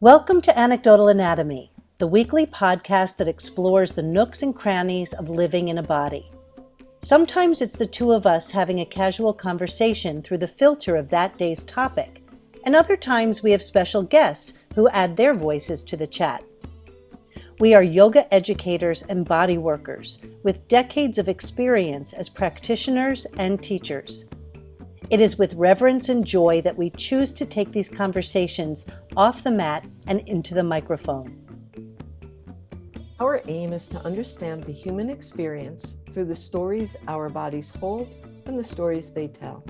Welcome to Anecdotal Anatomy, the weekly podcast that explores the nooks and crannies of living in a body. Sometimes it's the two of us having a casual conversation through the filter of that day's topic, and other times we have special guests who add their voices to the chat. We are yoga educators and body workers with decades of experience as practitioners and teachers. It is with reverence and joy that we choose to take these conversations off the mat and into the microphone. Our aim is to understand the human experience through the stories our bodies hold and the stories they tell.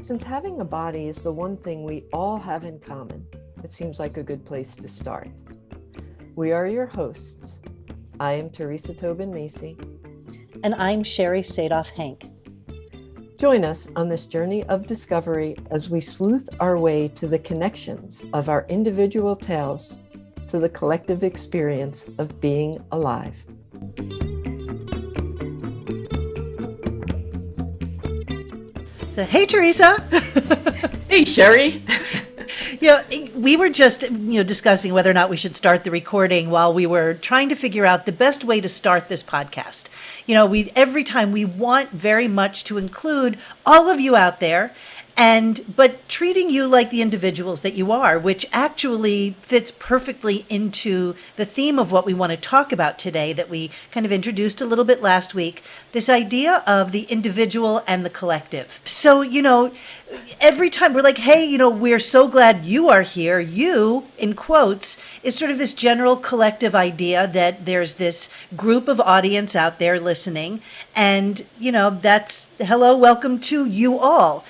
Since having a body is the one thing we all have in common, it seems like a good place to start. We are your hosts. I am Theresa Tobin Macy. And I'm Sherry Sadoff Hank. Join us on this journey of discovery as we sleuth our way to the connections of our individual tales to the collective experience of being alive. So, hey, Theresa. hey, Sherry. you know, we were just you know discussing whether or not we should start the recording while we were trying to figure out the best way to start this podcast. You know, we every time we want very much to include all of you out there and but treating you like the individuals that you are which actually fits perfectly into the theme of what we want to talk about today that we kind of introduced a little bit last week this idea of the individual and the collective. So you know every time we're like hey you know we're so glad you are here. You in quotes is sort of this general collective idea that there's this group of audience out there listening and you know that's hello welcome to you all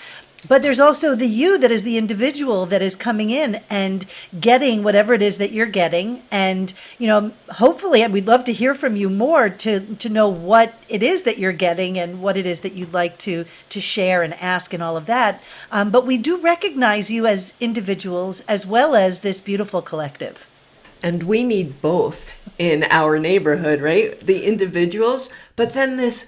but there's also the you that is the individual that is coming in and getting whatever it is that you're getting. And you know hopefully we'd love to hear from you more to to know what it is that you're getting and what it is that you'd like to to share and ask and all of that. Um, but we do recognize you as individuals as well as this beautiful collective. And we need both in our neighborhood right? The individuals but then this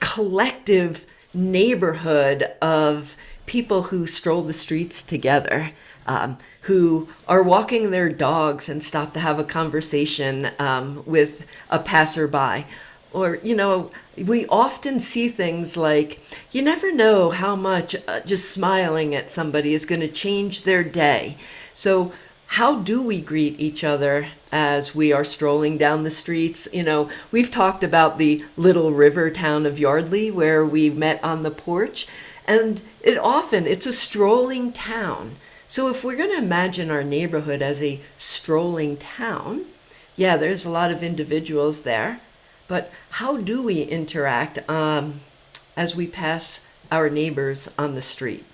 collective neighborhood of people who stroll the streets together, um, who are walking their dogs and stop to have a conversation um, with a passerby. Or, you know, we often see things like you never know how much uh, just smiling at somebody is going to change their day. So, how do we greet each other as we are strolling down the streets? You know, we've talked about the little river town of Yardley where we met on the porch, and it often it's a strolling town. So if we're going to imagine our neighborhood as a strolling town, yeah, there's a lot of individuals there, but how do we interact um, as we pass our neighbors on the street?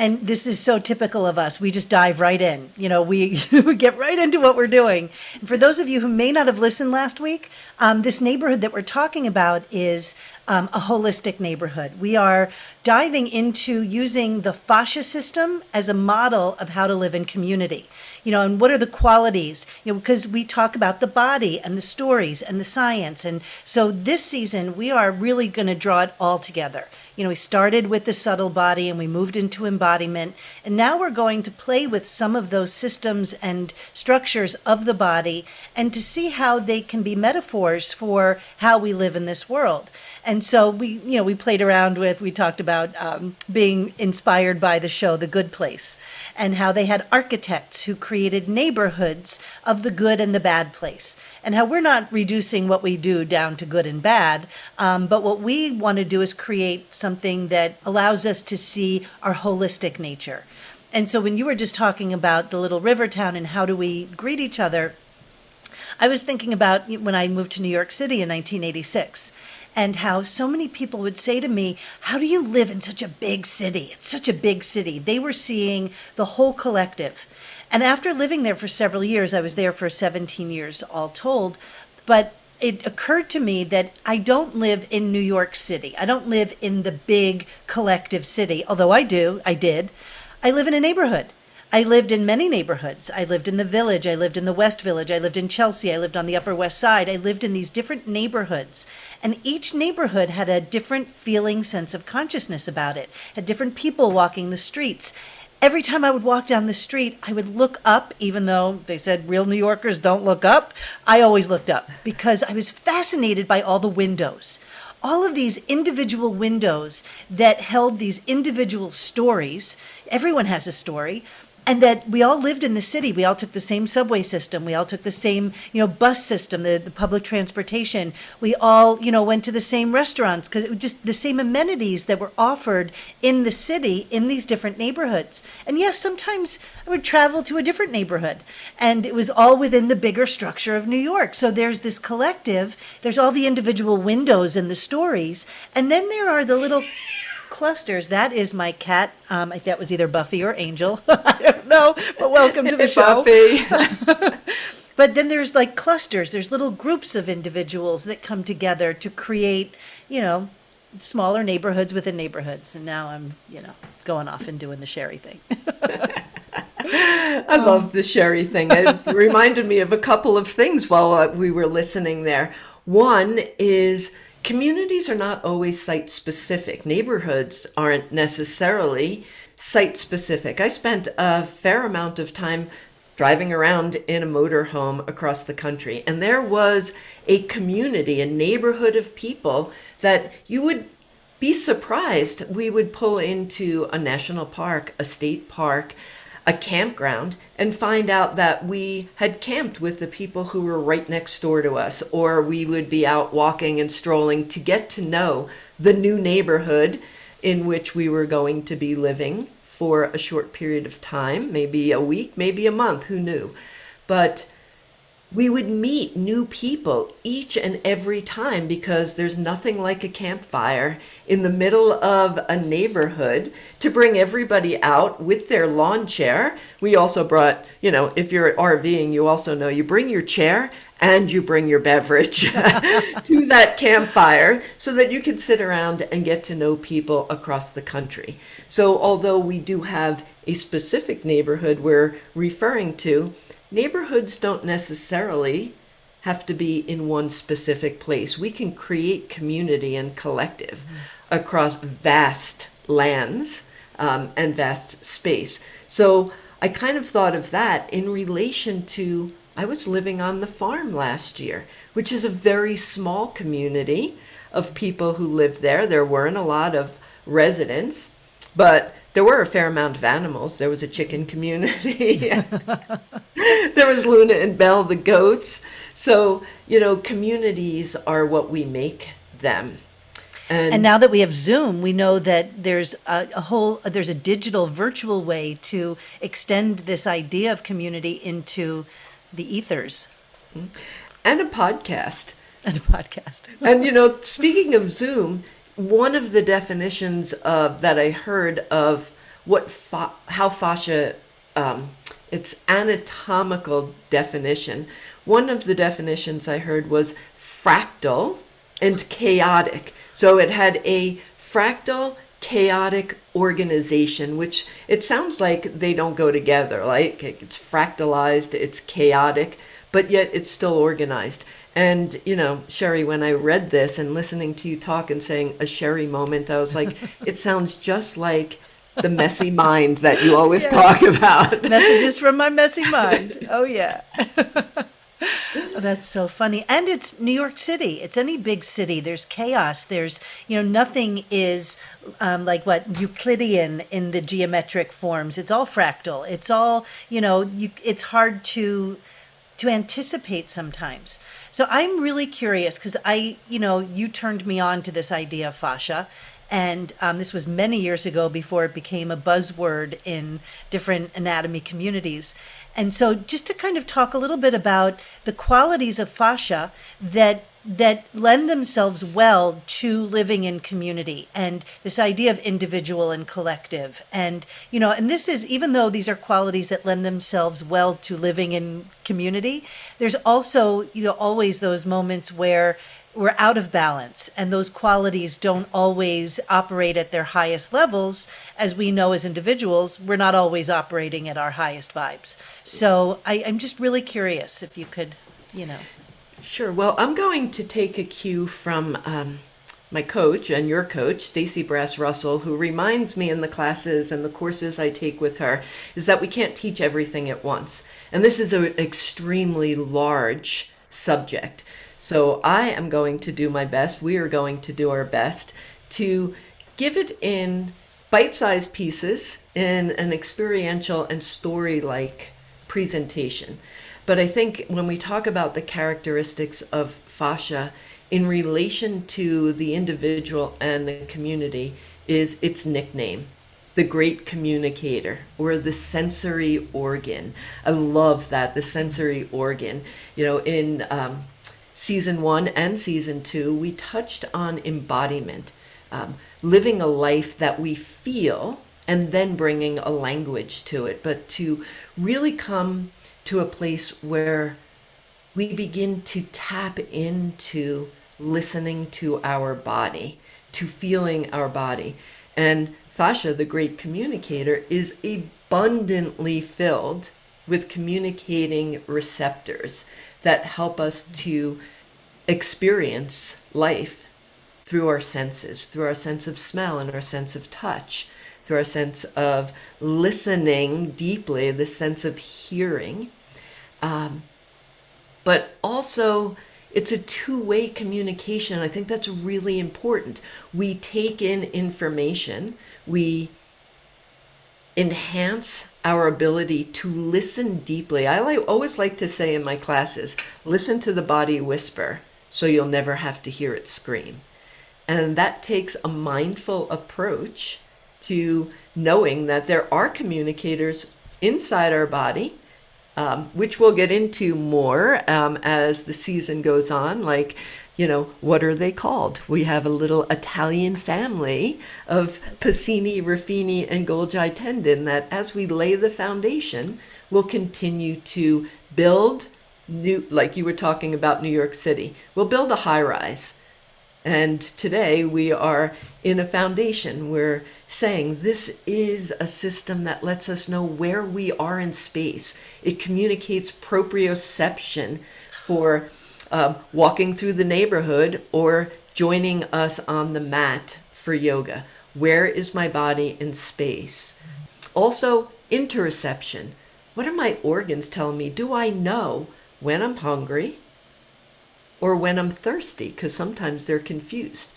And this is so typical of us. We just dive right in. You know, we, we get right into what we're doing. And for those of you who may not have listened last week, um, this neighborhood that we're talking about is um, a holistic neighborhood. We are diving into using the fascia system as a model of how to live in community. You know, and what are the qualities? You know, because we talk about the body and the stories and the science. And so this season, we are really going to draw it all together. You know, we started with the subtle body and we moved into embodiment. And now we're going to play with some of those systems and structures of the body and to see how they can be metaphors for how we live in this world. And so we, you know, we played around with, we talked about um, being inspired by the show The Good Place and how they had architects who created neighborhoods of the good and the bad place and how we're not reducing what we do down to good and bad. Um, but what we want to do is create something that allows us to see our holistic nature. And so when you were just talking about the little river town and how do we greet each other, I was thinking about when I moved to New York City in 1986 and how so many people would say to me, How do you live in such a big city? It's such a big city. They were seeing the whole collective. And after living there for several years, I was there for 17 years all told, but it occurred to me that I don't live in New York City. I don't live in the big collective city, although I do, I did. I live in a neighborhood. I lived in many neighborhoods. I lived in the village. I lived in the West Village. I lived in Chelsea. I lived on the Upper West Side. I lived in these different neighborhoods. And each neighborhood had a different feeling sense of consciousness about it, had different people walking the streets. every time I would walk down the street, I would look up, even though they said real New Yorkers don't look up. I always looked up because I was fascinated by all the windows. All of these individual windows that held these individual stories. Everyone has a story and that we all lived in the city. We all took the same subway system. We all took the same, you know, bus system, the, the public transportation. We all, you know, went to the same restaurants because it was just the same amenities that were offered in the city in these different neighborhoods. And yes, sometimes I would travel to a different neighborhood and it was all within the bigger structure of New York. So there's this collective, there's all the individual windows and the stories. And then there are the little clusters. That is my cat. Um, I that was either Buffy or Angel. I don't know, but welcome to the show. Buffy. But then there's like clusters. There's little groups of individuals that come together to create, you know, smaller neighborhoods within neighborhoods. And now I'm, you know, going off and doing the Sherry thing. I love the Sherry thing. It reminded me of a couple of things while uh, we were listening there. One is communities are not always site specific, neighborhoods aren't necessarily site specific. I spent a fair amount of time driving around in a motorhome across the country, and there was a community, a neighborhood of people that you would be surprised. We would pull into a national park, a state park, a campground and find out that we had camped with the people who were right next door to us, or we would be out walking and strolling to get to know the new neighborhood in which we were going to be living for a short period of time, maybe a week, maybe a month, who knew. But we would meet new people each and every time because there's nothing like a campfire in the middle of a neighborhood to bring everybody out with their lawn chair. We also brought, you know, if you're RVing, you also know you bring your chair and you bring your beverage to that campfire so that you can sit around and get to know people across the country. So, although we do have a specific neighborhood we're referring to, neighborhoods don't necessarily have to be in one specific place. We can create community and collective mm-hmm. across vast lands um, and vast space. So I kind of thought of that in relation to I was living on the farm last year, which is a very small community of people who lived there. There weren't a lot of residents, but there were a fair amount of animals. There was a chicken community. there was Luna and Belle, the goats. So, you know, communities are what we make them. And, and now that we have Zoom, we know that there's a, a, whole there's a digital virtual way to extend this idea of community into the ethers. And a podcast. And a podcast. and you know, speaking of Zoom, one of the definitions of, that I heard of what fa- how fascia um, its anatomical definition. One of the definitions I heard was fractal and chaotic. So it had a fractal chaotic organization, which it sounds like they don't go together. Like it's fractalized, it's chaotic, but yet it's still organized. And, you know, Sherry, when I read this and listening to you talk and saying a Sherry moment, I was like, it sounds just like the messy mind that you always yes. talk about. Messages from my messy mind. Oh, yeah. oh, that's so funny. And it's New York City. It's any big city. There's chaos. There's, you know, nothing is um, like what Euclidean in the geometric forms. It's all fractal. It's all, you know, you, it's hard to to anticipate sometimes. So I'm really curious because I, you know, you turned me on to this idea of fascia. And um, this was many years ago before it became a buzzword in different anatomy communities. And so, just to kind of talk a little bit about the qualities of fascia that that lend themselves well to living in community and this idea of individual and collective. And you know and this is even though these are qualities that lend themselves well to living in community there's also you know always those moments where we're out of balance and those qualities don't always operate at their highest levels as we know as individuals we're not always operating at our highest vibes so I, i'm just really curious if you could you know sure well i'm going to take a cue from um, my coach and your coach, Stacy Brass Russell, who reminds me in the classes and the courses I take with her, is that we can't teach everything at once. And this is an extremely large subject. So I am going to do my best, we are going to do our best to give it in bite sized pieces in an experiential and story like presentation. But I think when we talk about the characteristics of fascia in relation to the individual and the community, is its nickname the great communicator or the sensory organ. I love that, the sensory organ. You know, in um, season one and season two, we touched on embodiment, um, living a life that we feel and then bringing a language to it, but to really come to a place where we begin to tap into listening to our body, to feeling our body. And fascia, the great communicator, is abundantly filled with communicating receptors that help us to experience life through our senses, through our sense of smell and our sense of touch through our sense of listening deeply, the sense of hearing. Um, but also, it's a two way communication. I think that's really important. We take in information, we enhance our ability to listen deeply. I like, always like to say in my classes listen to the body whisper so you'll never have to hear it scream. And that takes a mindful approach to knowing that there are communicators inside our body, um, which we'll get into more um, as the season goes on. Like, you know, what are they called? We have a little Italian family of Pacini, Ruffini, and Golgi tendon that, as we lay the foundation, will continue to build new, like you were talking about New York City. We'll build a high rise and today we are in a foundation. We're saying this is a system that lets us know where we are in space. It communicates proprioception for uh, walking through the neighborhood or joining us on the mat for yoga. Where is my body in space? Also, interoception. What are my organs telling me? Do I know when I'm hungry? or when I'm thirsty, because sometimes they're confused.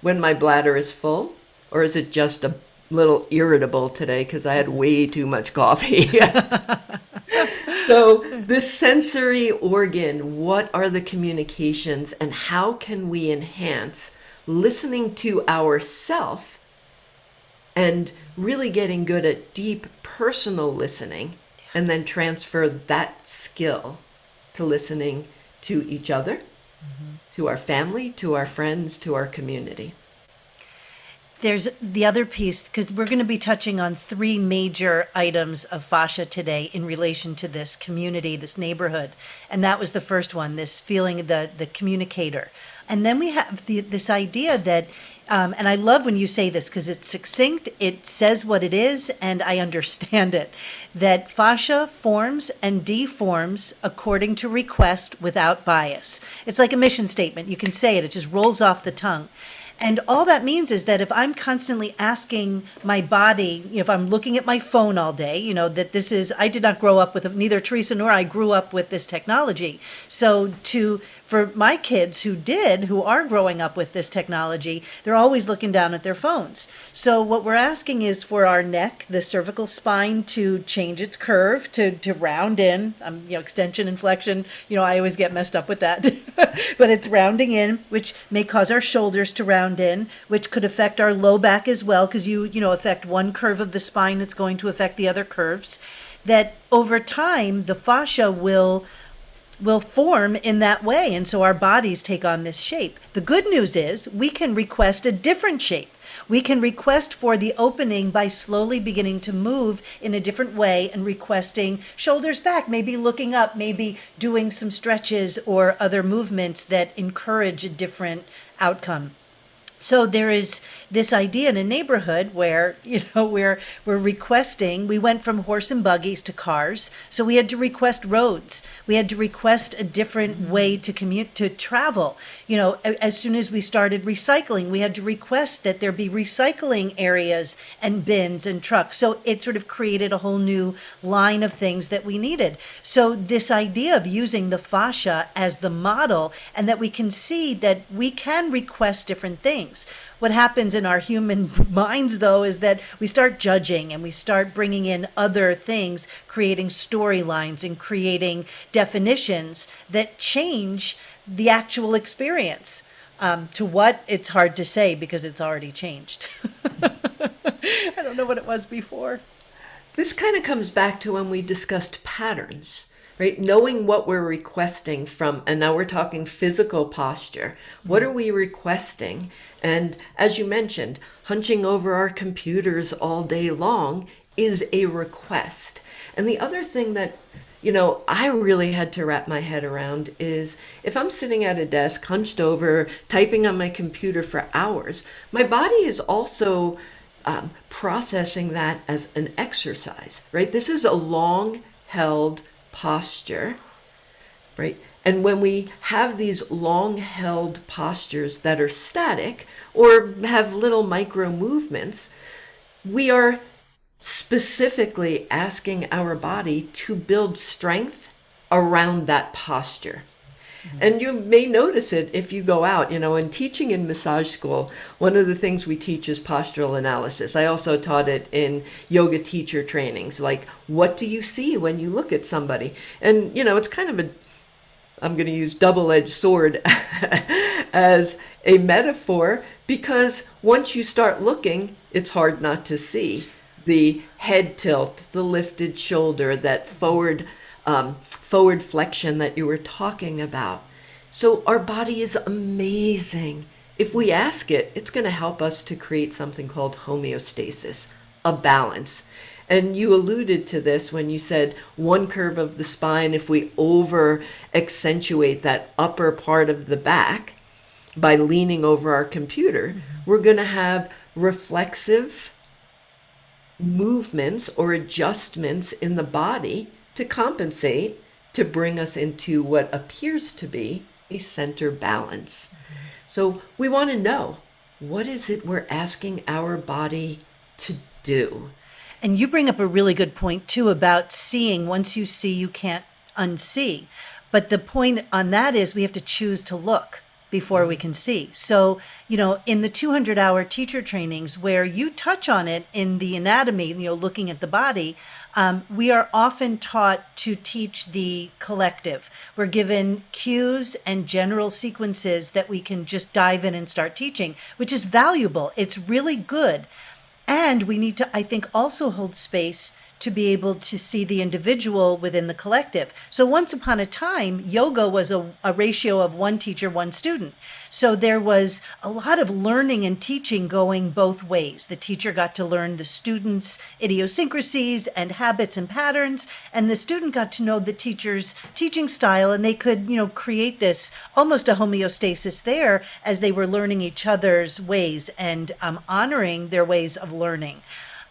When my bladder is full, or is it just a little irritable today because I had way too much coffee? so, this sensory organ, what are the communications, and how can we enhance listening to ourself and really getting good at deep personal listening and then transfer that skill to listening to each other mm-hmm. to our family, to our friends, to our community. There's the other piece because we're going to be touching on three major items of fascia today in relation to this community, this neighborhood, and that was the first one. This feeling the the communicator, and then we have the, this idea that um, and I love when you say this because it's succinct, it says what it is, and I understand it. That fascia forms and deforms according to request without bias. It's like a mission statement. You can say it, it just rolls off the tongue. And all that means is that if I'm constantly asking my body, you know, if I'm looking at my phone all day, you know, that this is, I did not grow up with, neither Theresa nor I grew up with this technology. So to for my kids who did, who are growing up with this technology, they're always looking down at their phones. So what we're asking is for our neck, the cervical spine, to change its curve to to round in. Um, you know, extension and flexion. You know, I always get messed up with that, but it's rounding in, which may cause our shoulders to round in, which could affect our low back as well, because you you know affect one curve of the spine, it's going to affect the other curves. That over time, the fascia will will form in that way. And so our bodies take on this shape. The good news is we can request a different shape. We can request for the opening by slowly beginning to move in a different way and requesting shoulders back, maybe looking up, maybe doing some stretches or other movements that encourage a different outcome. So there is this idea in a neighborhood where you know we're we're requesting we went from horse and buggies to cars. So we had to request roads. We had to request a different mm-hmm. way to commute to travel. You know as soon as we started recycling we had to request that there be recycling areas and bins and trucks. So it sort of created a whole new line of things that we needed. So this idea of using the fascia as the model and that we can see that we can request different things what happens in our human minds, though, is that we start judging and we start bringing in other things, creating storylines and creating definitions that change the actual experience. Um, to what it's hard to say because it's already changed. I don't know what it was before. This kind of comes back to when we discussed patterns right? Knowing what we're requesting from, and now we're talking physical posture. What are we requesting? And as you mentioned, hunching over our computers all day long is a request. And the other thing that you know, I really had to wrap my head around is if I'm sitting at a desk, hunched over, typing on my computer for hours, my body is also um, processing that as an exercise, right? This is a long held posture, right? And when we have these long held postures that are static or have little micro movements, we are specifically asking our body to build strength around that posture. Mm-hmm. And you may notice it if you go out, you know, in teaching in massage school, one of the things we teach is postural analysis. I also taught it in yoga teacher trainings. Like, what do you see when you look at somebody? And, you know, it's kind of a, I'm going to use double edged sword as a metaphor because once you start looking, it's hard not to see the head tilt, the lifted shoulder, that forward um, forward flexion that you were talking about. So our body is amazing. If we ask it, it's going to help us to create something called homeostasis, a balance. And you alluded to this when you said one curve of the spine, if we over accentuate that upper part of the back by leaning over our computer, mm-hmm. we're going to have reflexive movements or adjustments in the body to compensate to bring us into what appears to be a center balance. Mm-hmm. So we want to know what is it we're asking our body to do? And you bring up a really good point too about seeing. Once you see, you can't unsee. But the point on that is we have to choose to look before we can see. So, you know, in the 200 hour teacher trainings where you touch on it in the anatomy, you know, looking at the body, um, we are often taught to teach the collective. We're given cues and general sequences that we can just dive in and start teaching, which is valuable. It's really good. And we need to, I think, also hold space to be able to see the individual within the collective. So once upon a time, yoga was a, a, ratio of one teacher, one student. So there was a lot of learning and teaching going both ways. The teacher got to learn the student's idiosyncrasies and habits and patterns, and the student got to know the teacher's teaching style, and they could, you know, create this almost a homeostasis there as they were learning each other's ways and um, honoring their ways of learning.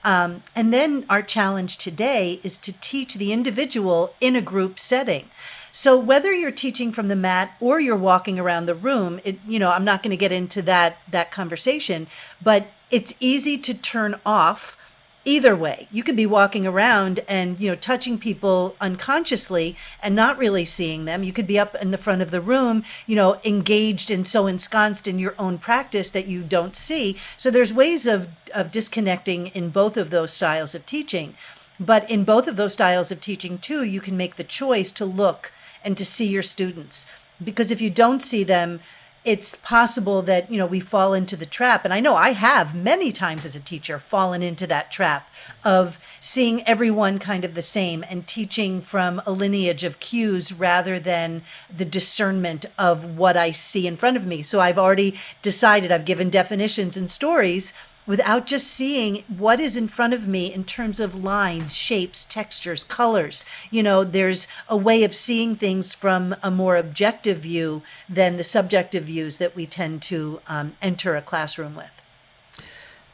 Um, and then our challenge today is to teach the individual in a group setting. So whether you're teaching from the mat or you're walking around the room, it, you know, I'm not going to get into that that conversation, but it's easy to turn off either way. You could be walking around and you know touching people unconsciously and not really seeing them. You could be up in the front of the room you know engaged and so ensconced in your own practice that you don't see. So there's ways of of disconnecting in both of those styles of teaching. But in both of those styles of teaching too you can make the choice to look and to see your students. Because if you don't see them it's possible that you know we fall into the trap. And i know i have many times as a teacher fallen into that trap of seeing everyone kind of the same and teaching from a lineage of cues rather than the discernment of what i see in front of me. So i've already decided i've given definitions and stories without just seeing what is in front of me in terms of lines, shapes, textures, colors. You know, there's a way of seeing things from a more objective view than the subjective views that we tend to um, enter a classroom with.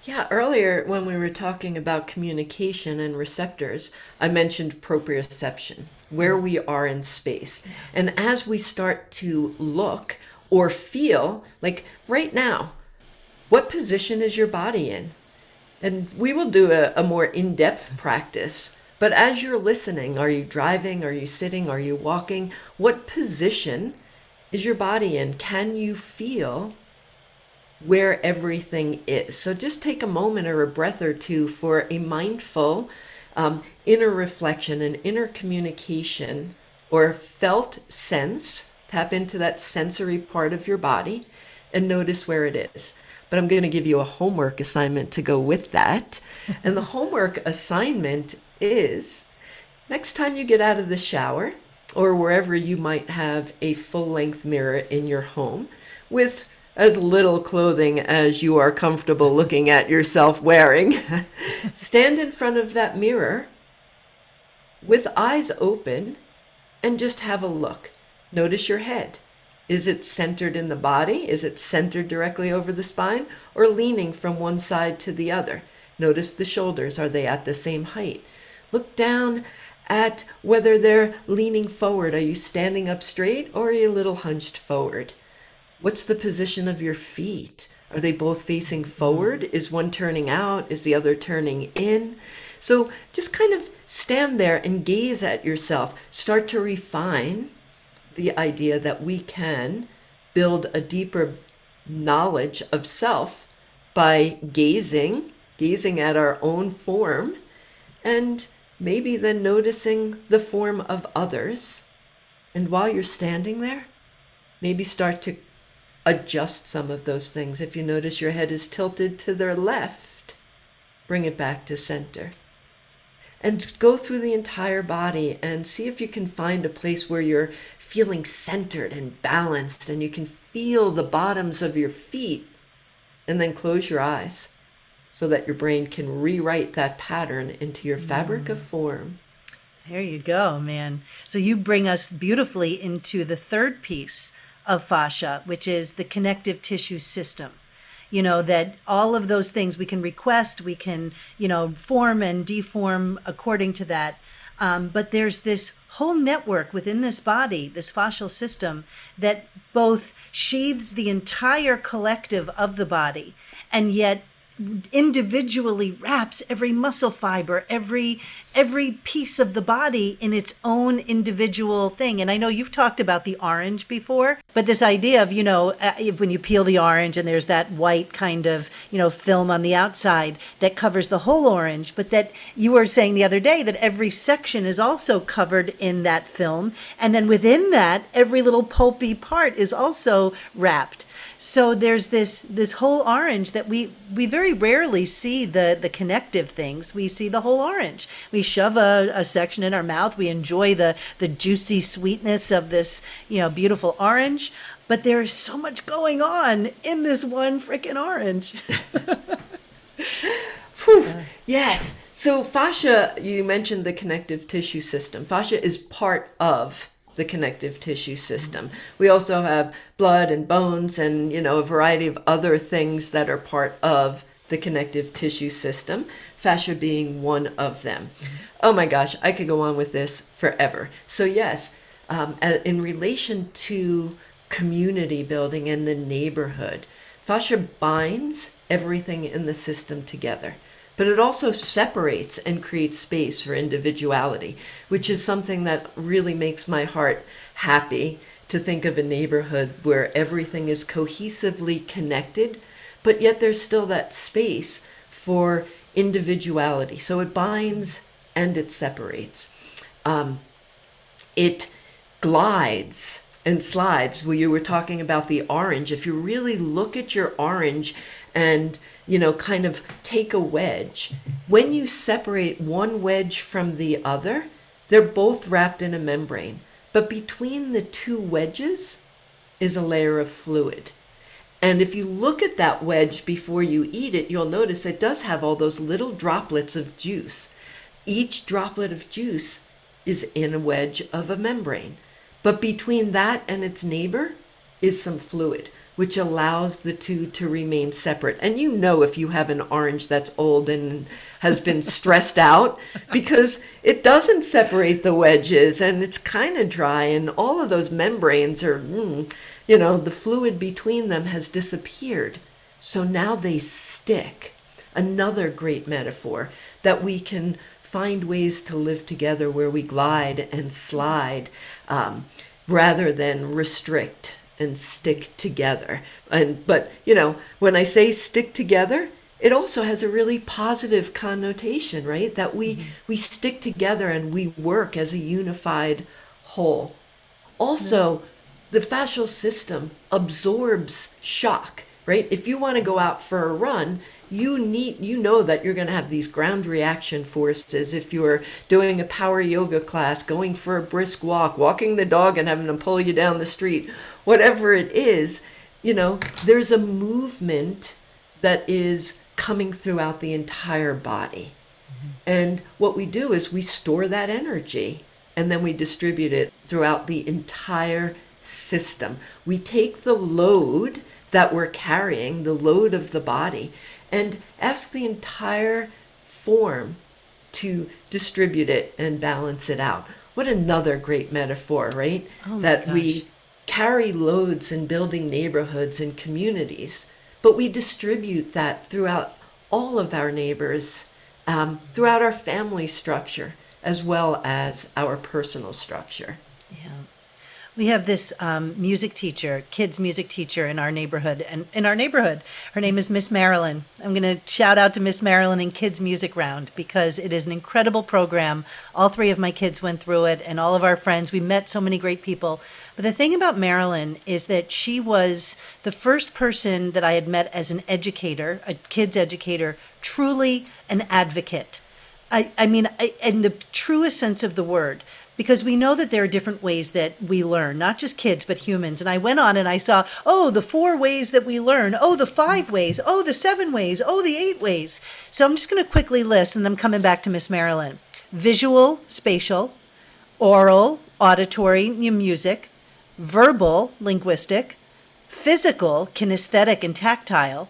Yeah, earlier when we were talking about communication and receptors, I mentioned proprioception, where we are in space. And as we start to look or feel, like right now, what position is your body in? And we will do a, a more in depth practice. But as you're listening, are you driving? Are you sitting? Are you walking? What position is your body in? Can you feel where everything is. So just take a moment or a breath or two for a mindful um, inner reflection and inner communication or felt sense. Tap into that sensory part of your body and notice where it is. But I'm going to give you a homework assignment to go with that. and the homework assignment is next time you get out of the shower or wherever you might have a full length mirror in your home with as little clothing as you are comfortable looking at yourself wearing. Stand in front of that mirror with eyes open and just have a look. Notice your head. Is it centered in the body? Is it centered directly over the spine or leaning from one side to the other? Notice the shoulders. Are they at the same height? Look down at whether they're leaning forward. Are you standing up straight or are you a little hunched forward? What's the position of your feet? Are they both facing forward? Is one turning out? Is the other turning in? So just kind of stand there and gaze at yourself. Start to refine the idea that we can build a deeper knowledge of self by gazing, gazing at our own form, and maybe then noticing the form of others. And while you're standing there, maybe start to adjust some of those things. If you notice your head is tilted to the left, bring it back to center. And go through the entire body and see if you can find a place where you're feeling centered and balanced and you can feel the bottoms of your feet. And then close your eyes so that your brain can rewrite that pattern into your mm. fabric of form. There you go, man. So you bring us beautifully into the third piece of fascia, which is the connective tissue system. You know, that all of those things we can request, we can, you know, form and deform according to that. Um, but there's this whole network within this body, this fascial system, that both sheathes the entire collective of the body and yet individually wraps every muscle fiber every every piece of the body in its own individual thing. And i know you've talked about the orange before but this idea of you know uh, when you peel the orange and there's that white kind of you know film on the outside that covers the whole orange but that you were saying the other day that every section is also covered in that film. And then within that every little pulpy part is also wrapped so there's this this whole orange that we we very rarely see the the connective things. We see the whole orange. We shove a, a section in our mouth. We enjoy the the juicy sweetness of this you know beautiful orange. But there is so much going on in this one freaking orange. Whew. yes. So fascia, you mentioned the connective tissue system. Fascia is part of the connective tissue system. We also have blood and bones and, you know, a variety of other things that are part of the connective tissue system, fascia being one of them. Oh my gosh, I could go on with this forever. So, yes, um, in relation to community building and the neighborhood, fascia binds everything in the system together but it also separates and creates space for individuality, which is something that really makes my heart happy to think of a neighborhood where everything is cohesively connected, but yet there's still that space for individuality. So it binds and it separates. Um, it glides and slides. Well, you were talking about the orange. If you really look at your orange and you know, kind of take a wedge. When you separate one wedge from the other, they're both wrapped in a membrane. But between the two wedges is a layer of fluid. And if you look at that wedge before you eat it, you'll notice it does have all those little droplets of juice. Each droplet of juice is in a wedge of a membrane. But between that and its neighbor is some fluid, which allows the two to remain separate. And you know if you have an orange that's old and has been stressed out because it doesn't separate the wedges and it's kind of dry and all of those membranes are, mm, you know, the fluid between them has disappeared. So now they stick. Another great metaphor that we can find ways to live together where we glide and slide um, rather than restrict and stick together. And but you know, when I say stick together, it also has a really positive connotation, right? That we mm-hmm. we stick together and we work as a unified whole. Also, the fascial system absorbs shock, right? If you want to go out for a run, you need you know that you're going to have these ground reaction forces if you're doing a power yoga class going for a brisk walk walking the dog and having them pull you down the street whatever it is you know there's a movement that is coming throughout the entire body mm-hmm. and what we do is we store that energy and then we distribute it throughout the entire system we take the load that we're carrying the load of the body and ask the entire form to distribute it and balance it out. What another great metaphor, right? Oh that gosh. we carry loads in building neighborhoods and communities, but we distribute that throughout all of our neighbors, um, throughout our family structure, as well as our personal structure. We have this um, music teacher, kids music teacher in our neighborhood, and in our neighborhood, her name is Miss Marilyn. I'm going to shout out to Miss Marilyn and Kids Music Round because it is an incredible program. All three of my kids went through it, and all of our friends. We met so many great people. But the thing about Marilyn is that she was the first person that I had met as an educator, a kids educator, truly an advocate. I, I mean, I, in the truest sense of the word because we know that there are different ways that we learn, not just kids, but humans. And I went on and I saw, oh, the four ways that we learn, oh, the five ways, oh, the seven ways, oh, the eight ways. So I'm just going to quickly list, and I'm coming back to Miss Marilyn visual, spatial, oral, auditory, music, verbal, linguistic, physical, kinesthetic, and tactile,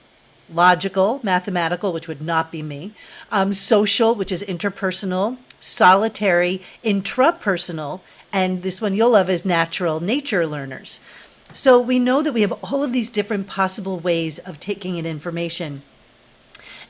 logical, mathematical, which would not be me, um, social, which is interpersonal, solitary, intrapersonal, and this one you'll love is natural nature learners. So we know that we have all of these different possible ways of taking in information.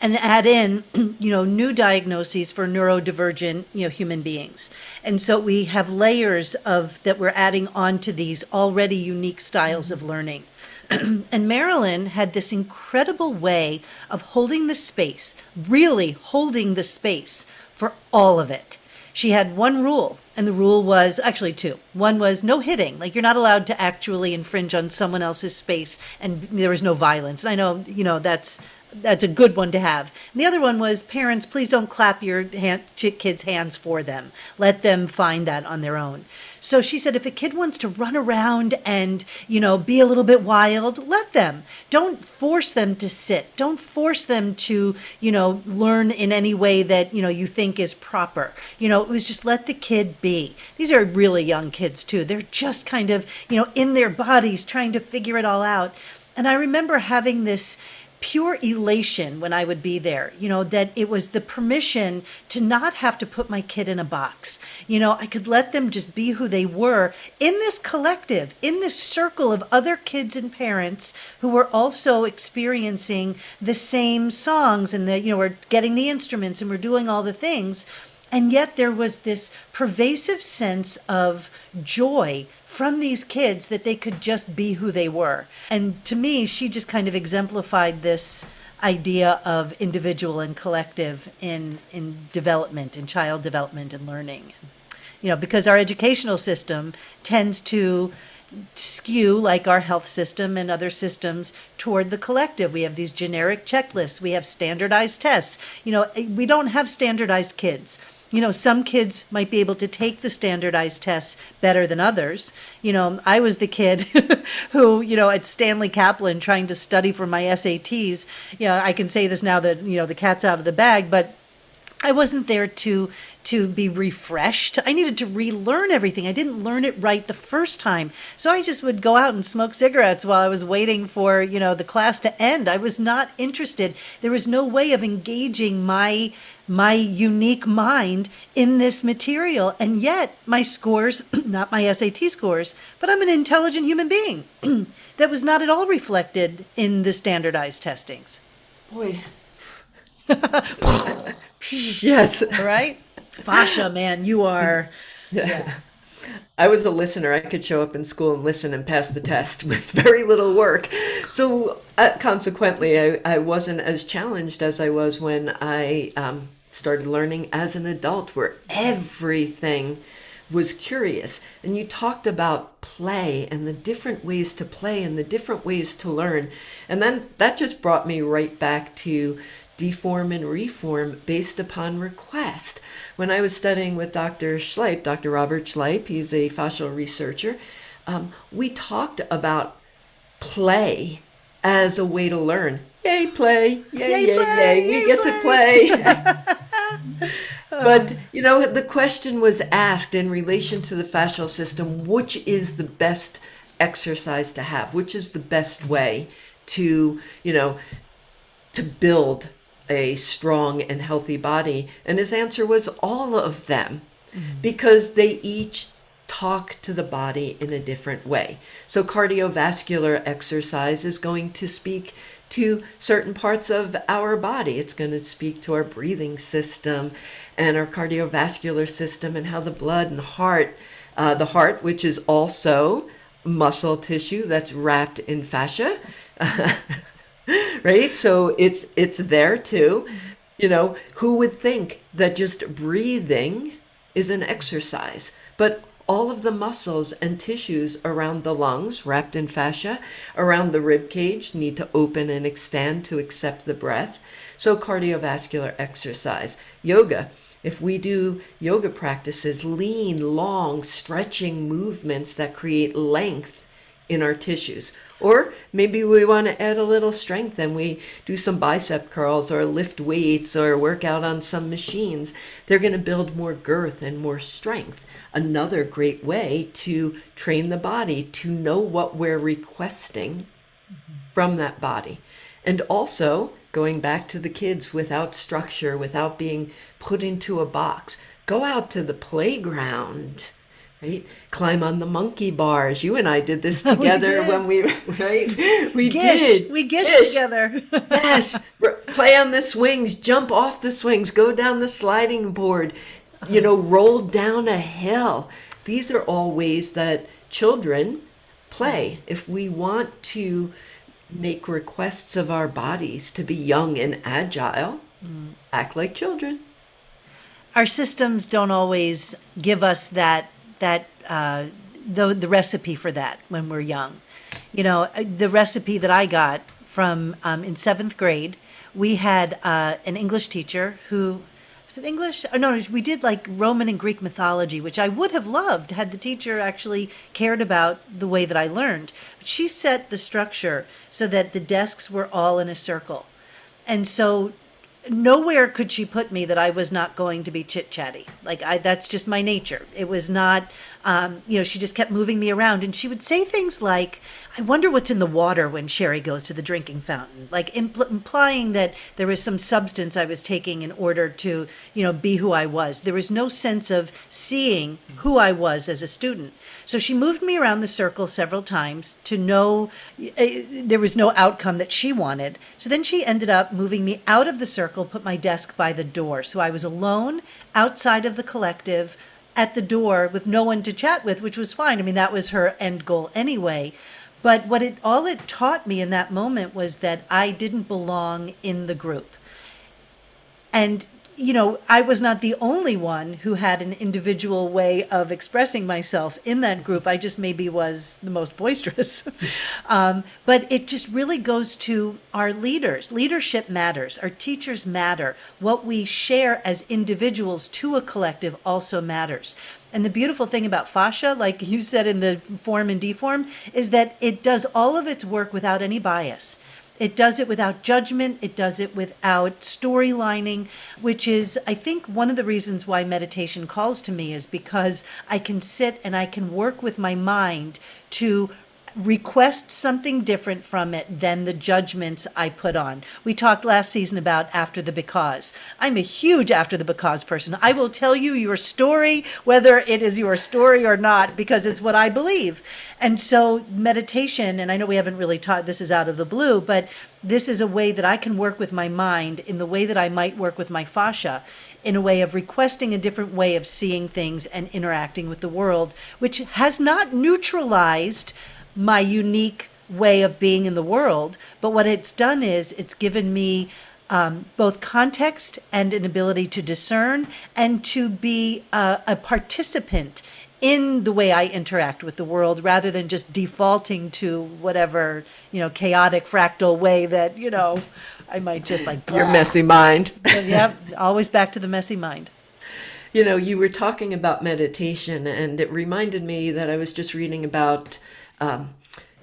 And add in you know new diagnoses for neurodivergent you know human beings. And so we have layers of that we're adding on to these already unique styles of learning. And Marilyn had this incredible way of holding the space, really holding the space for all of it. She had one rule, and the rule was actually two. One was no hitting, like you're not allowed to actually infringe on someone else's space, and there was no violence. And I know, you know, that's that's a good one to have. And the other one was parents, please don't clap your hand, kids' hands for them. Let them find that on their own. So she said, if a kid wants to run around and, you know, be a little bit wild, let them. Don't force them to sit. Don't force them to, you know, learn in any way that, you know, you think is proper. You know, it was just let the kid be. These are really young kids too. They're just kind of, you know, in their bodies trying to figure it all out. And I remember having this pure elation when I would be there, you know, that it was the permission to not have to put my kid in a box. You know, I could let them just be who they were in this collective, in this circle of other kids and parents who were also experiencing the same songs and the, you know, we're getting the instruments and we're doing all the things. And yet there was this pervasive sense of joy from these kids that they could just be who they were. And to me, she just kind of exemplified this idea of individual and collective in in development in child development and learning. You know because our educational system tends to skew like our health system and other systems toward the collective. We have these generic checklists. We have standardized tests. You know we don't have standardized kids you know, some kids might be able to take the standardized tests better than others. You know, I was the kid who, you know, at Stanley Kaplan trying to study for my SATs. You know, I can say this now that, you know, the cat's out of the bag, but I wasn't there to to be refreshed. I needed to relearn everything. I didn't learn it right the first time. So I just would go out and smoke cigarettes while I was waiting for, you know, the class to end. I was not interested. There was no way of engaging my my unique mind in this material. And yet my scores, not my SAT scores, but I'm an intelligent human being. that was not at all reflected in the standardized testings. Boy. yes. Right? Fascia, man, you are. Yeah. I was a listener. I could show up in school and listen and pass the test with very little work. So, uh, consequently, I, I wasn't as challenged as I was when I um, started learning as an adult, where everything was curious. And you talked about play and the different ways to play and the different ways to learn. And then that just brought me right back to deform and reform based upon request. When I was studying with Dr. Schleip, Dr. Robert Schleip, he's a fascial researcher, um, we talked about play as a way to learn. Yay, play! Yay, yay, yay! play, yay. yay, We get to play. but you know, the question was asked in relation to the fascial system: which is the best exercise to have? Which is the best way to, you know, to build a strong and healthy body? And his answer was all of them because they each talk to the body in a different way. So, cardiovascular exercise is going to speak to certain parts of our body. It's going to speak to our breathing system and our cardiovascular system and how the blood and heart, uh, the heart, which is also muscle tissue that's wrapped in fascia. right? So it's it's there too. You know who would think that just breathing is an exercise? But all of the muscles and tissues around the lungs wrapped in fascia around the rib cage need to open and expand to accept the breath. So cardiovascular exercise yoga. If we do yoga practices lean long stretching movements that create length in our tissues or maybe we want to add a little strength and we do some bicep curls or lift weights or work out on some machines. They're going to build more girth and more strength. Another great way to train the body to know what we're requesting mm-hmm. from that body. And also, going back to the kids without structure, without being put into a box, go out to the playground right? Climb on the monkey bars. You and I did this together did. when we, right? We Gish, did. we gish, Gish. together. yes. Play on the swings, jump off the swings, go down the sliding board, you know, uh-huh. roll down a hill. These are all ways that children play. Uh-huh. If we want to make requests of our bodies to be young and agile, mm. act like children. Our systems don't always give us that that uh, the the recipe for that when we're young. You know, uh, the recipe that I got from um, in seventh grade, we had uh, an English teacher who was it English? Oh, no, we did like Roman and Greek mythology, which I would have loved had the teacher actually cared about the way that I learned. But she set the structure so that the desks were all in a circle, and so nowhere could she put me that I was not going to be chit chatty. Like I, that's just my nature. It was not, um, you know, she just kept moving me around, and she would say things like, "I wonder what's in the water when Sherry goes to the drinking fountain," like impl- implying that there was some substance I was taking in order to, you know, be who I was. There was no sense of seeing who I was as a student. So she moved me around the circle several times to know uh, there was no outcome that she wanted. So then she ended up moving me out of the circle, put my desk by the door. So I was alone outside of the collective at the door with no one to chat with, which was fine. I mean, that was her end goal anyway. But what it all it taught me in that moment was that I didn't belong in the group. And you know, I was not the only one who had an individual way of expressing myself in that group. I just maybe was the most boisterous. um, but it just really goes to our leaders. Leadership matters, our teachers matter. What we share as individuals to a collective also matters. And the beautiful thing about fascia, like you said in the form and deform, is that it does all of its work without any bias. It does it without judgment. It does it without storylining, which is, I think, one of the reasons why meditation calls to me is because I can sit and I can work with my mind to request something different from it than the judgments I put on. We talked last season about after the because. I'm a huge after the because person. I will tell you your story, whether it is your story or not, because it's what I believe. And so, meditation, and I know we haven't really taught this is out of the blue, but this is a way that I can work with my mind in the way that I might work with my fascia in a way of requesting a different way of seeing things and interacting with the world, which has not neutralized my unique way of being in the world. But what it's done is it's given me um, both context and an ability to discern and to be a, a participant in the way I interact with the world rather than just defaulting to whatever, you know, chaotic fractal way that, you know, I might just like your messy mind. yep, always back to the messy mind. You know, you were talking about meditation, and it reminded me that I was just reading about um,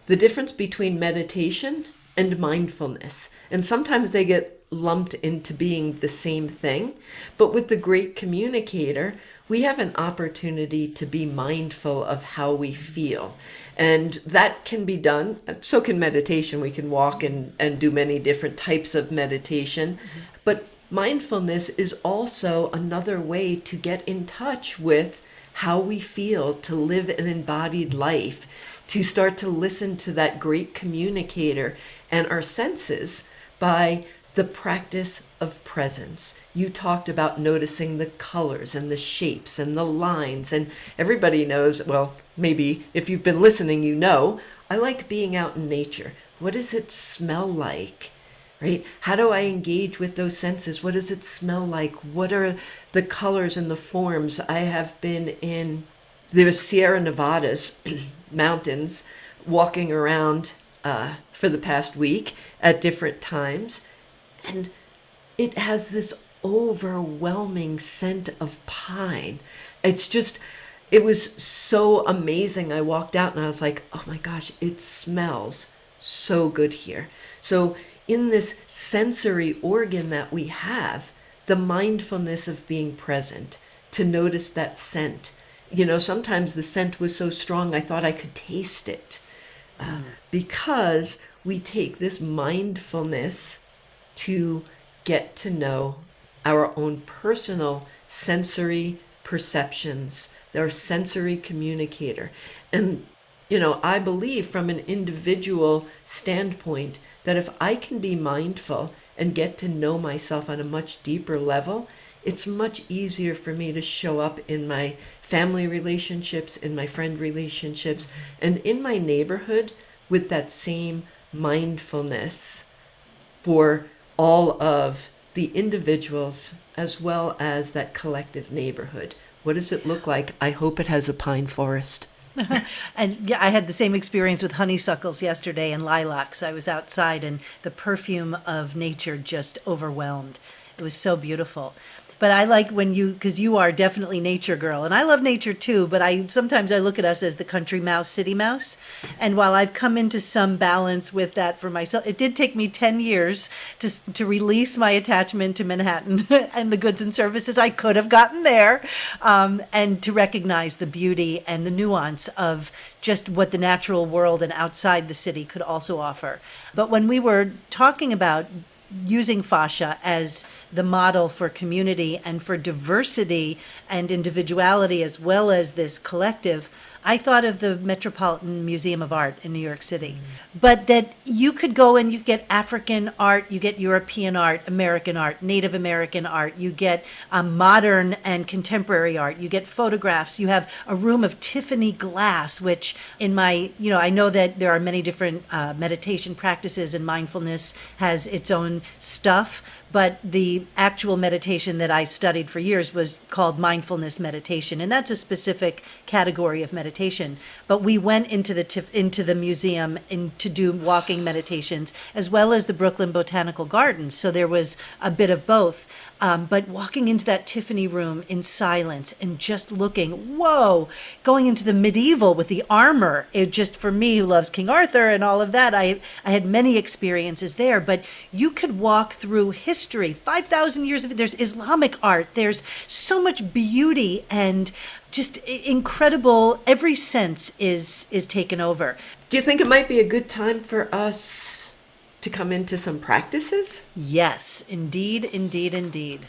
the difference between meditation and mindfulness. And sometimes they get lumped into being the same thing. But with the great communicator, we have an opportunity to be mindful of how we feel. And that can be done. So can meditation. We can walk and, and do many different types of meditation. Mm-hmm. But mindfulness is also another way to get in touch with how we feel, to live an embodied life to start to listen to that great communicator and our senses by the practice of presence. You talked about noticing the colors and the shapes and the lines, and everybody knows, well, maybe if you've been listening, you know, I like being out in nature. What does it smell like? Right? How do I engage with those senses? What does it smell like? What are the colors and the forms? I have been in the Sierra Nevadas mountains walking around uh, for the past week at different times. And it has this overwhelming scent of pine. It's just, it was so amazing. I walked out and I was like, oh my gosh, it smells so good here. So, in this sensory organ that we have, the mindfulness of being present, to notice that scent, you know, sometimes the scent was so strong I thought I could taste it. Uh, mm. Because we take this mindfulness to get to know our own personal sensory perceptions, their sensory communicator. And, you know, I believe from an individual standpoint that if I can be mindful and get to know myself on a much deeper level, it's much easier for me to show up in my family relationships, in my friend relationships, and in my neighborhood with that same mindfulness for all of the individuals as well as that collective neighborhood. What does it look like? I hope it has a pine forest. and yeah, I had the same experience with honeysuckles yesterday and lilacs. I was outside and the perfume of nature just overwhelmed. It was so beautiful but I like when you because you are definitely nature girl, and I love nature too. But I sometimes I look at us as the country mouse, city mouse, and while I've come into some balance with that for myself, it did take me ten years to to release my attachment to Manhattan and the goods and services I could have gotten there, um, and to recognize the beauty and the nuance of just what the natural world and outside the city could also offer. But when we were talking about using fascia as the model for community and for diversity and individuality as well as this collective I thought of the Metropolitan Museum of Art in New York City, but that you could go and you get African art, you get European art, American art, Native American art, you get um, modern and contemporary art, you get photographs, you have a room of Tiffany glass, which in my, you know, I know that there are many different uh, meditation practices and mindfulness has its own stuff, but the actual meditation that I studied for years was called mindfulness meditation, and that's a specific category of meditation. But we went into the tif- into the museum in, to do walking meditations as well as the Brooklyn Botanical Gardens. So there was a bit of both. Um, but walking into that Tiffany room in silence and just looking, whoa, going into the medieval with the armor. It just for me who loves King Arthur and all of that, I I had many experiences there. But you could walk through history, five thousand years of it. There's Islamic art. There's so much beauty and just incredible. Every sense is is taken over. Do you think it might be a good time for us to come into some practices? Yes, indeed, indeed, indeed.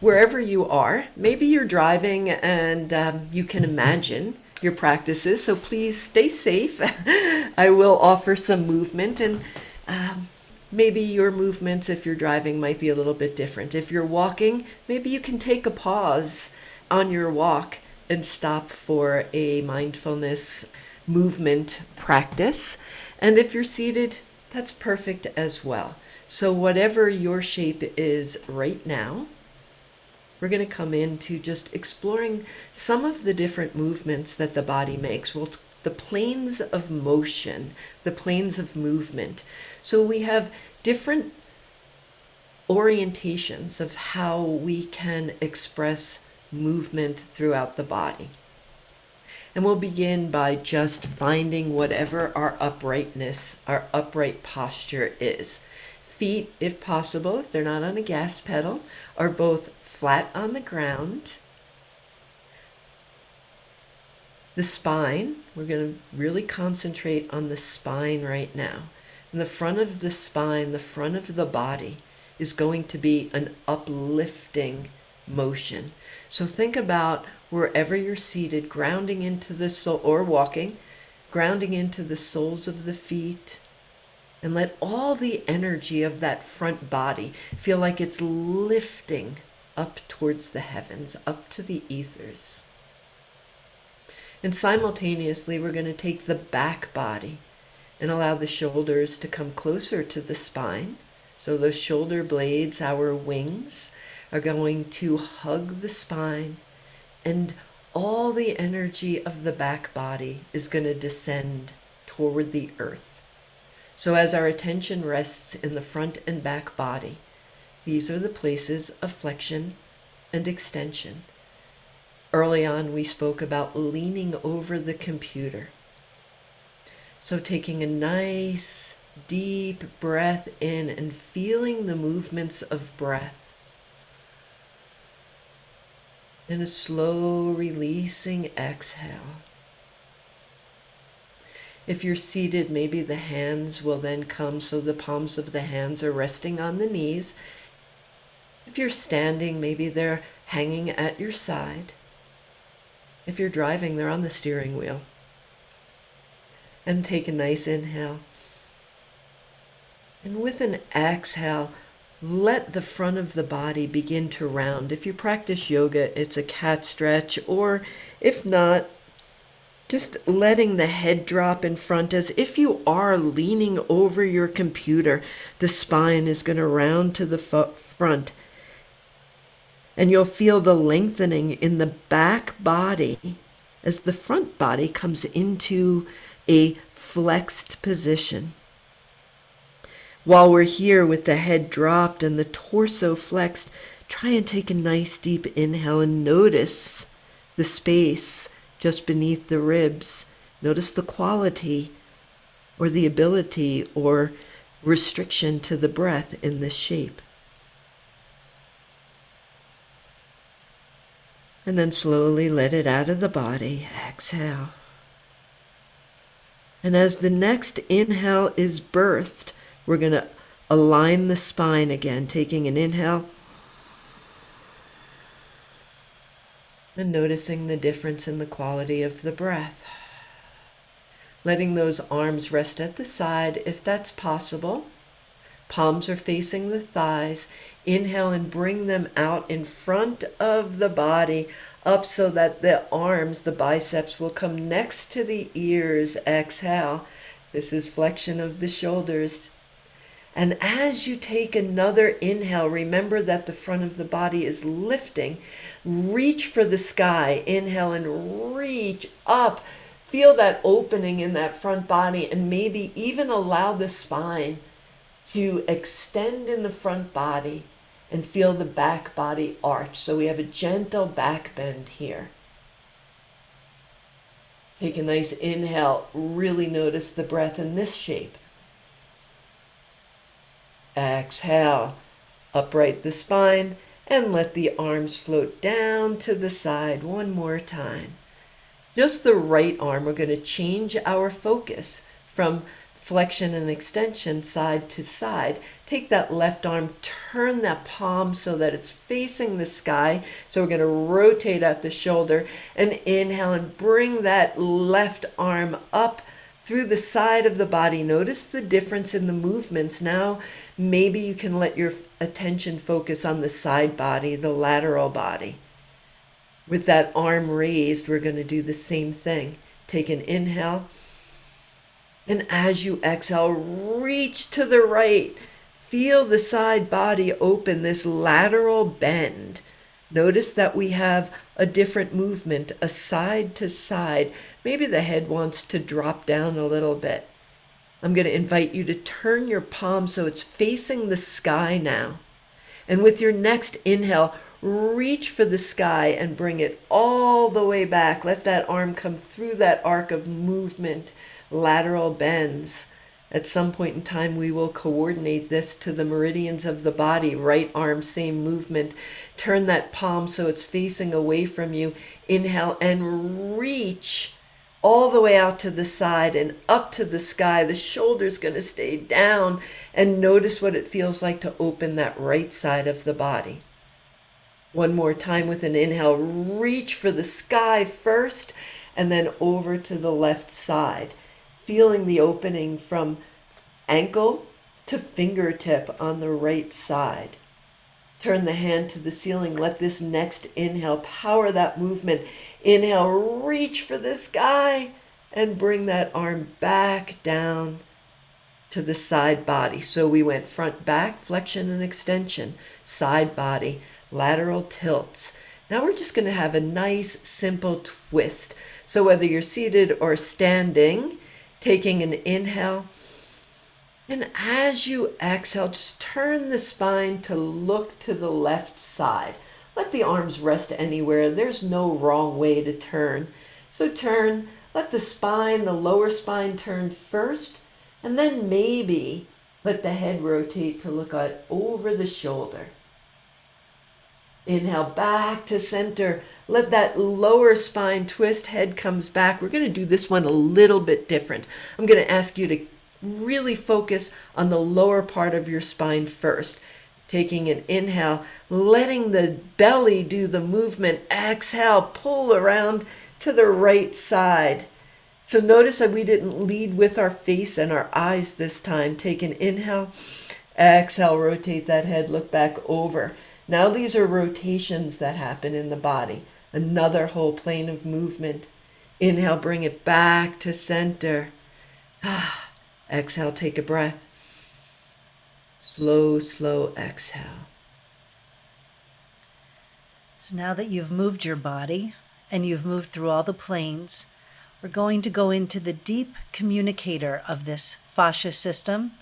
Wherever you are, maybe you're driving and um, you can imagine your practices, so please stay safe. I will offer some movement and um, maybe your movements, if you're driving, might be a little bit different. If you're walking, maybe you can take a pause on your walk and stop for a mindfulness movement practice. And if you're seated, that's perfect as well. So, whatever your shape is right now, we're going to come into just exploring some of the different movements that the body makes. Well, the planes of motion, the planes of movement. So, we have different orientations of how we can express movement throughout the body. And we'll begin by just finding whatever our uprightness, our upright posture is. Feet, if possible, if they're not on a gas pedal, are both flat on the ground. The spine, we're going to really concentrate on the spine right now. And the front of the spine, the front of the body, is going to be an uplifting motion. So think about wherever you're seated, grounding into the soul or walking, grounding into the soles of the feet. And let all the energy of that front body feel like it's lifting up towards the heavens, up to the ethers. And simultaneously, we're going to take the back body and allow the shoulders to come closer to the spine. So, those shoulder blades, our wings, are going to hug the spine and all the energy of the back body is going to descend toward the earth. So, as our attention rests in the front and back body, these are the places of flexion and extension. Early on, we spoke about leaning over the computer. So, taking a nice deep breath in and feeling the movements of breath and a slow releasing exhale. If you're seated, maybe the hands will then come so the palms of the hands are resting on the knees. If you're standing, maybe they're hanging at your side. If you're driving, they're on the steering wheel. And take a nice inhale. And with an exhale, let the front of the body begin to round. If you practice yoga, it's a cat stretch, or if not, just letting the head drop in front as if you are leaning over your computer. The spine is going to round to the front. And you'll feel the lengthening in the back body as the front body comes into a flexed position. While we're here with the head dropped and the torso flexed, try and take a nice deep inhale and notice the space just beneath the ribs. Notice the quality or the ability or restriction to the breath in this shape. And then slowly let it out of the body. Exhale. And as the next inhale is birthed, we're going to align the spine again, taking an inhale and noticing the difference in the quality of the breath. Letting those arms rest at the side if that's possible. Palms are facing the thighs. Inhale and bring them out in front of the body, up so that the arms, the biceps, will come next to the ears. Exhale. This is flexion of the shoulders And as you take another inhale, remember that the front of the body is lifting. Reach for the sky. Inhale and reach up. Feel that opening in that front body, and maybe even allow the spine to extend in the front body and feel the back body arch. So we have a gentle back bend here. Take a nice inhale. Really notice the breath in this shape. Exhale. Upright the spine and let the arms float down to the side one more time. Just the right arm, we're going to change our focus from flexion and extension side to side. Take that left arm, turn that palm so that it's facing the sky. So we're going to rotate out the shoulder and inhale and bring that left arm up through the side of the body. Notice the difference in the movements. Now, maybe you can let your attention focus on the side body, the lateral body. With that arm raised, we're going to do the same thing. Take an inhale and as you exhale, reach to the right. Feel the side body open, this lateral bend. Notice that we have a different movement, a side to side. Maybe the head wants to drop down a little bit. I'm going to invite you to turn your palm so it's facing the sky now. And with your next inhale, reach for the sky and bring it all the way back. Let that arm come through that arc of movement lateral bends. At some point in time, we will coordinate this to the meridians of the body. Right arm, same movement. Turn that palm so it's facing away from you. Inhale and reach all the way out to the side and up to the sky. The shoulder's going to stay down. And notice what it feels like to open that right side of the body. One more time with an inhale. Reach for the sky first and then over to the left side feeling the opening from ankle to fingertip on the right side. Turn the hand to the ceiling. Let this next inhale power that movement. Inhale, reach for the sky and bring that arm back down to the side body. So we went front back, flexion and extension, side body, lateral tilts. Now we're just going to have a nice simple twist. So whether you're seated or standing, taking an inhale. And as you exhale, just turn the spine to look to the left side. Let the arms rest anywhere. There's no wrong way to turn. So turn, let the spine, the lower spine turn first, and then maybe let the head rotate to look out over the shoulder. Inhale back to center. Let that lower spine twist, head comes back. We're going to do this one a little bit different. I'm going to ask you to really focus on the lower part of your spine first. Taking an inhale, letting the belly do the movement. Exhale, pull around to the right side. So notice that we didn't lead with our face and our eyes this time. Take an inhale, exhale, rotate that head, look back over. Now these are rotations that happen in the body. Another whole plane of movement. Inhale, bring it back to center. Ah, exhale, take a breath. Slow, slow exhale. So now that you've moved your body and you've moved through all the planes, we're going to go into the deep communicator of this fascia system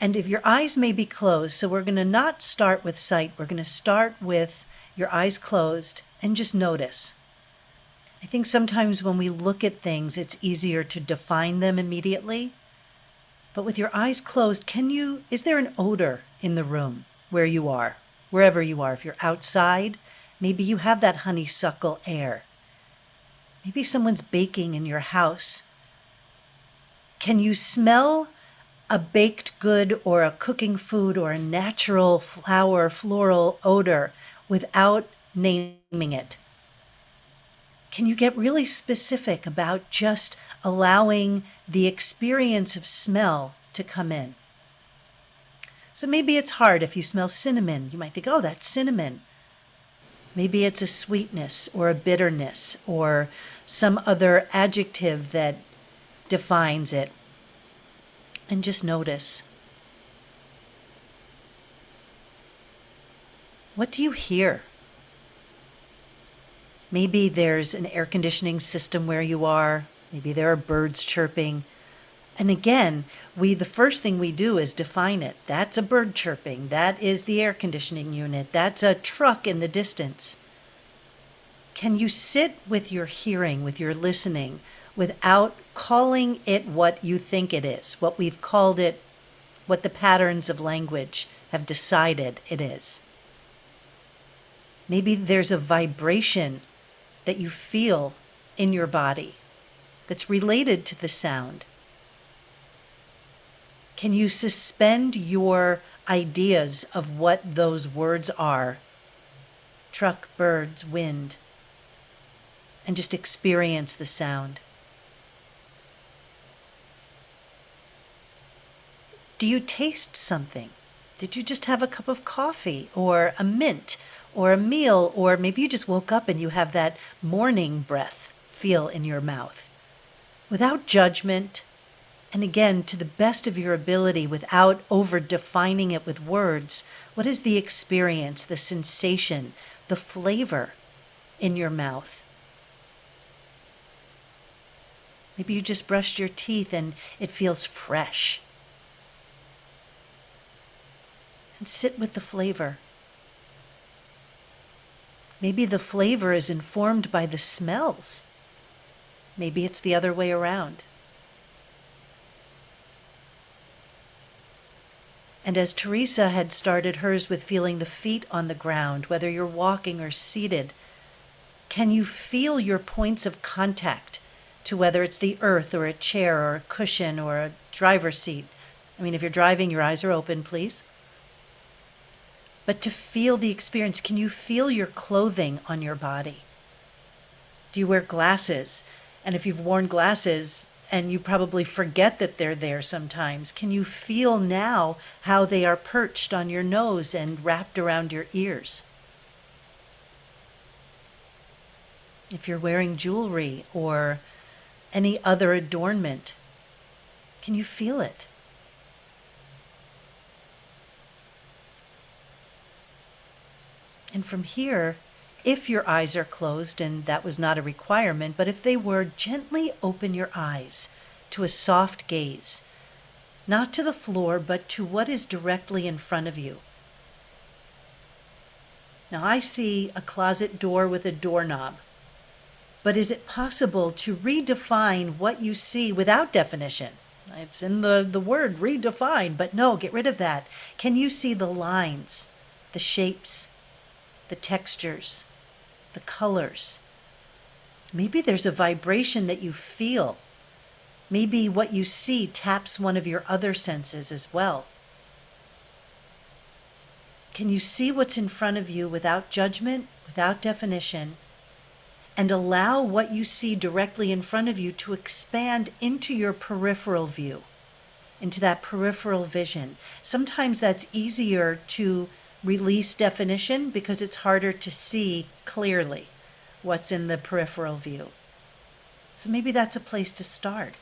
and if your eyes may be closed, so we're going to not start with sight, we're going to start with your eyes closed and just notice. I think sometimes when we look at things, it's easier to define them immediately. But with your eyes closed, can you, is there an odor in the room where you are, wherever you are? If you're outside, maybe you have that honeysuckle air. Maybe someone's baking in your house. Can you smell a baked good or a cooking food or a natural flower floral odor without naming it? Can you get really specific about just allowing the experience of smell to come in. So maybe it's hard if you smell cinnamon. You might think, oh, that's cinnamon. Maybe it's a sweetness or a bitterness or some other adjective that defines it. And just notice. What do you hear? Maybe there's an air conditioning system where you are. Maybe there are birds chirping. And again, we the first thing we do is define it. That's a bird chirping. That is the air conditioning unit. That's a truck in the distance. Can you sit with your hearing, with your listening, without calling it what you think it is, what we've called it, what the patterns of language have decided it is? Maybe there's a vibration that you feel in your body that's related to the sound. Can you suspend your ideas of what those words are? Truck, birds, wind and just experience the sound. Do you taste something? Did you just have a cup of coffee or a mint or a meal, or maybe you just woke up and you have that morning breath feel in your mouth? Without judgment, and again, to the best of your ability, without over defining it with words, what is the experience, the sensation, the flavor in your mouth? Maybe you just brushed your teeth and it feels fresh. And sit with the flavor. Maybe the flavor is informed by the smells. Maybe it's the other way around. And as Theresa had started hers with feeling the feet on the ground, whether you're walking or seated, can you feel your points of contact to whether it's the earth or a chair or a cushion or a driver's seat. I mean, if you're driving, your eyes are open, please. But to feel the experience, can you feel your clothing on your body? Do you wear glasses? And if you've worn glasses and you probably forget that they're there sometimes, can you feel now how they are perched on your nose and wrapped around your ears? If you're wearing jewelry or any other adornment. Can you feel it? And from here, if your eyes are closed, and that was not a requirement, but if they were, gently open your eyes to a soft gaze, not to the floor, but to what is directly in front of you. Now I see a closet door with a doorknob. But is it possible to redefine what you see without definition? It's in the, the word redefine, but no, get rid of that. Can you see the lines, the shapes, the textures, the colors? Maybe there's a vibration that you feel. Maybe what you see taps one of your other senses as well. Can you see what's in front of you without judgment, without definition? and allow what you see directly in front of you to expand into your peripheral view, into that peripheral vision. Sometimes that's easier to release definition because it's harder to see clearly what's in the peripheral view. So maybe that's a place to start.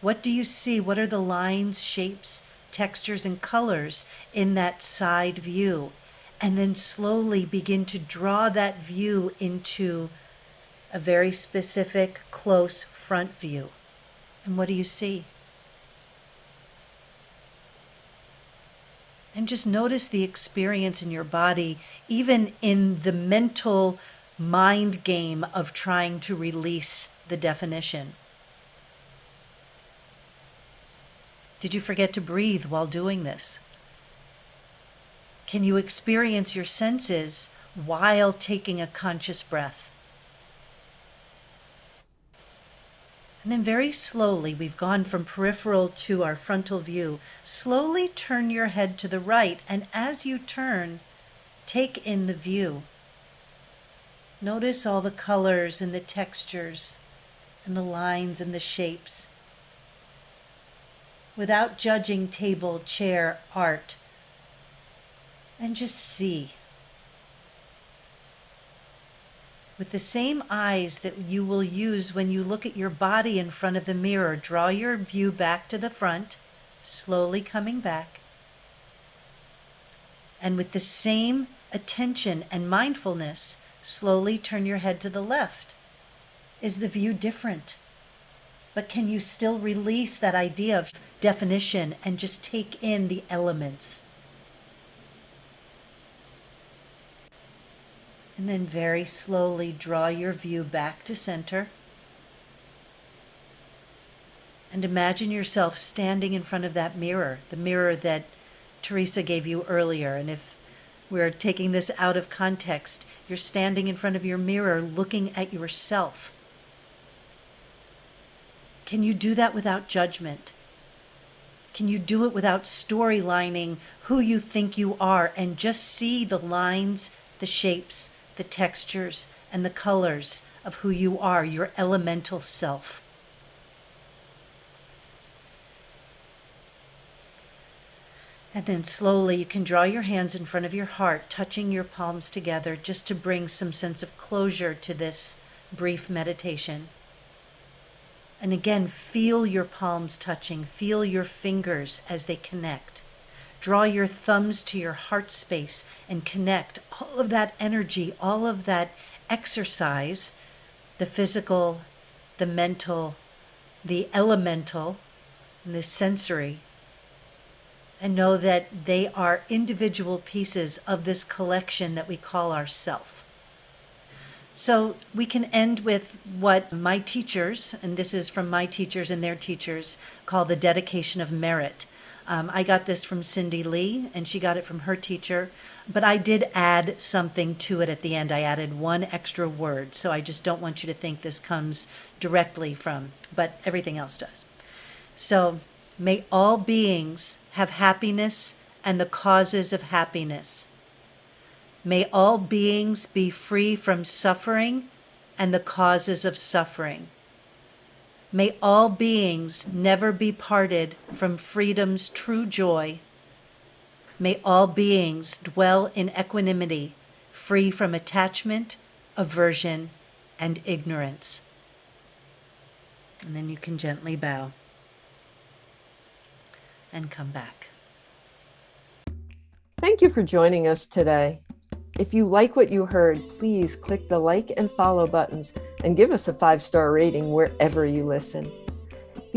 What do you see? What are the lines, shapes, textures, and colors in that side view? And then slowly begin to draw that view into a very specific, close front view. And what do you see? And just notice the experience in your body, even in the mental mind game of trying to release the definition. Did you forget to breathe while doing this? Can you experience your senses while taking a conscious breath? And then very slowly, we've gone from peripheral to our frontal view. Slowly turn your head to the right, and as you turn, take in the view. Notice all the colors and the textures and the lines and the shapes. Without judging table, chair, art, and just see. With the same eyes that you will use when you look at your body in front of the mirror. Draw your view back to the front, slowly coming back. And with the same attention and mindfulness, slowly turn your head to the left. Is the view different? But can you still release that idea of definition and just take in the elements? And then very slowly draw your view back to center. And imagine yourself standing in front of that mirror, the mirror that Theresa gave you earlier. And if we're taking this out of context, you're standing in front of your mirror looking at yourself. Can you do that without judgment? Can you do it without storylining who you think you are and just see the lines, the shapes, the textures, and the colors of who you are, your elemental self? And then slowly you can draw your hands in front of your heart, touching your palms together just to bring some sense of closure to this brief meditation. And again, feel your palms touching, feel your fingers as they connect. Draw your thumbs to your heart space and connect all of that energy, all of that exercise the physical, the mental, the elemental, the sensory and know that they are individual pieces of this collection that we call ourself. So we can end with what my teachers, and this is from my teachers and their teachers, call the dedication of merit. Um, I got this from Cindy Lee, and she got it from her teacher, but I did add something to it at the end. I added one extra word, so I just don't want you to think this comes directly from, but everything else does. So may all beings have happiness and the causes of happiness. May all beings be free from suffering and the causes of suffering. May all beings never be parted from freedom's true joy. May all beings dwell in equanimity, free from attachment, aversion, and ignorance. And then you can gently bow and come back. Thank you for joining us today. If you like what you heard, please click the like and follow buttons and give us a five star rating wherever you listen.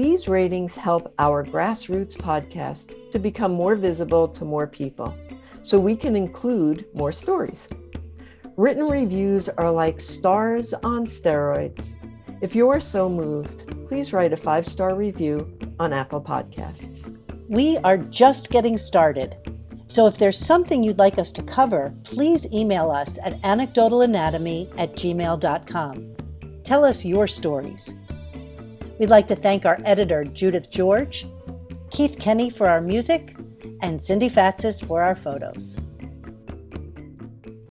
These ratings help our grassroots podcast to become more visible to more people so we can include more stories. Written reviews are like stars on steroids. If you are so moved, please write a five star review on Apple Podcasts. We are just getting started. So if there's something you'd like us to cover, please email us at anecdotalanatomy at gmail.com. Tell us your stories. We'd like to thank our editor, Judith George, Keith Kenny for our music, and Cindy Fatsis for our photos.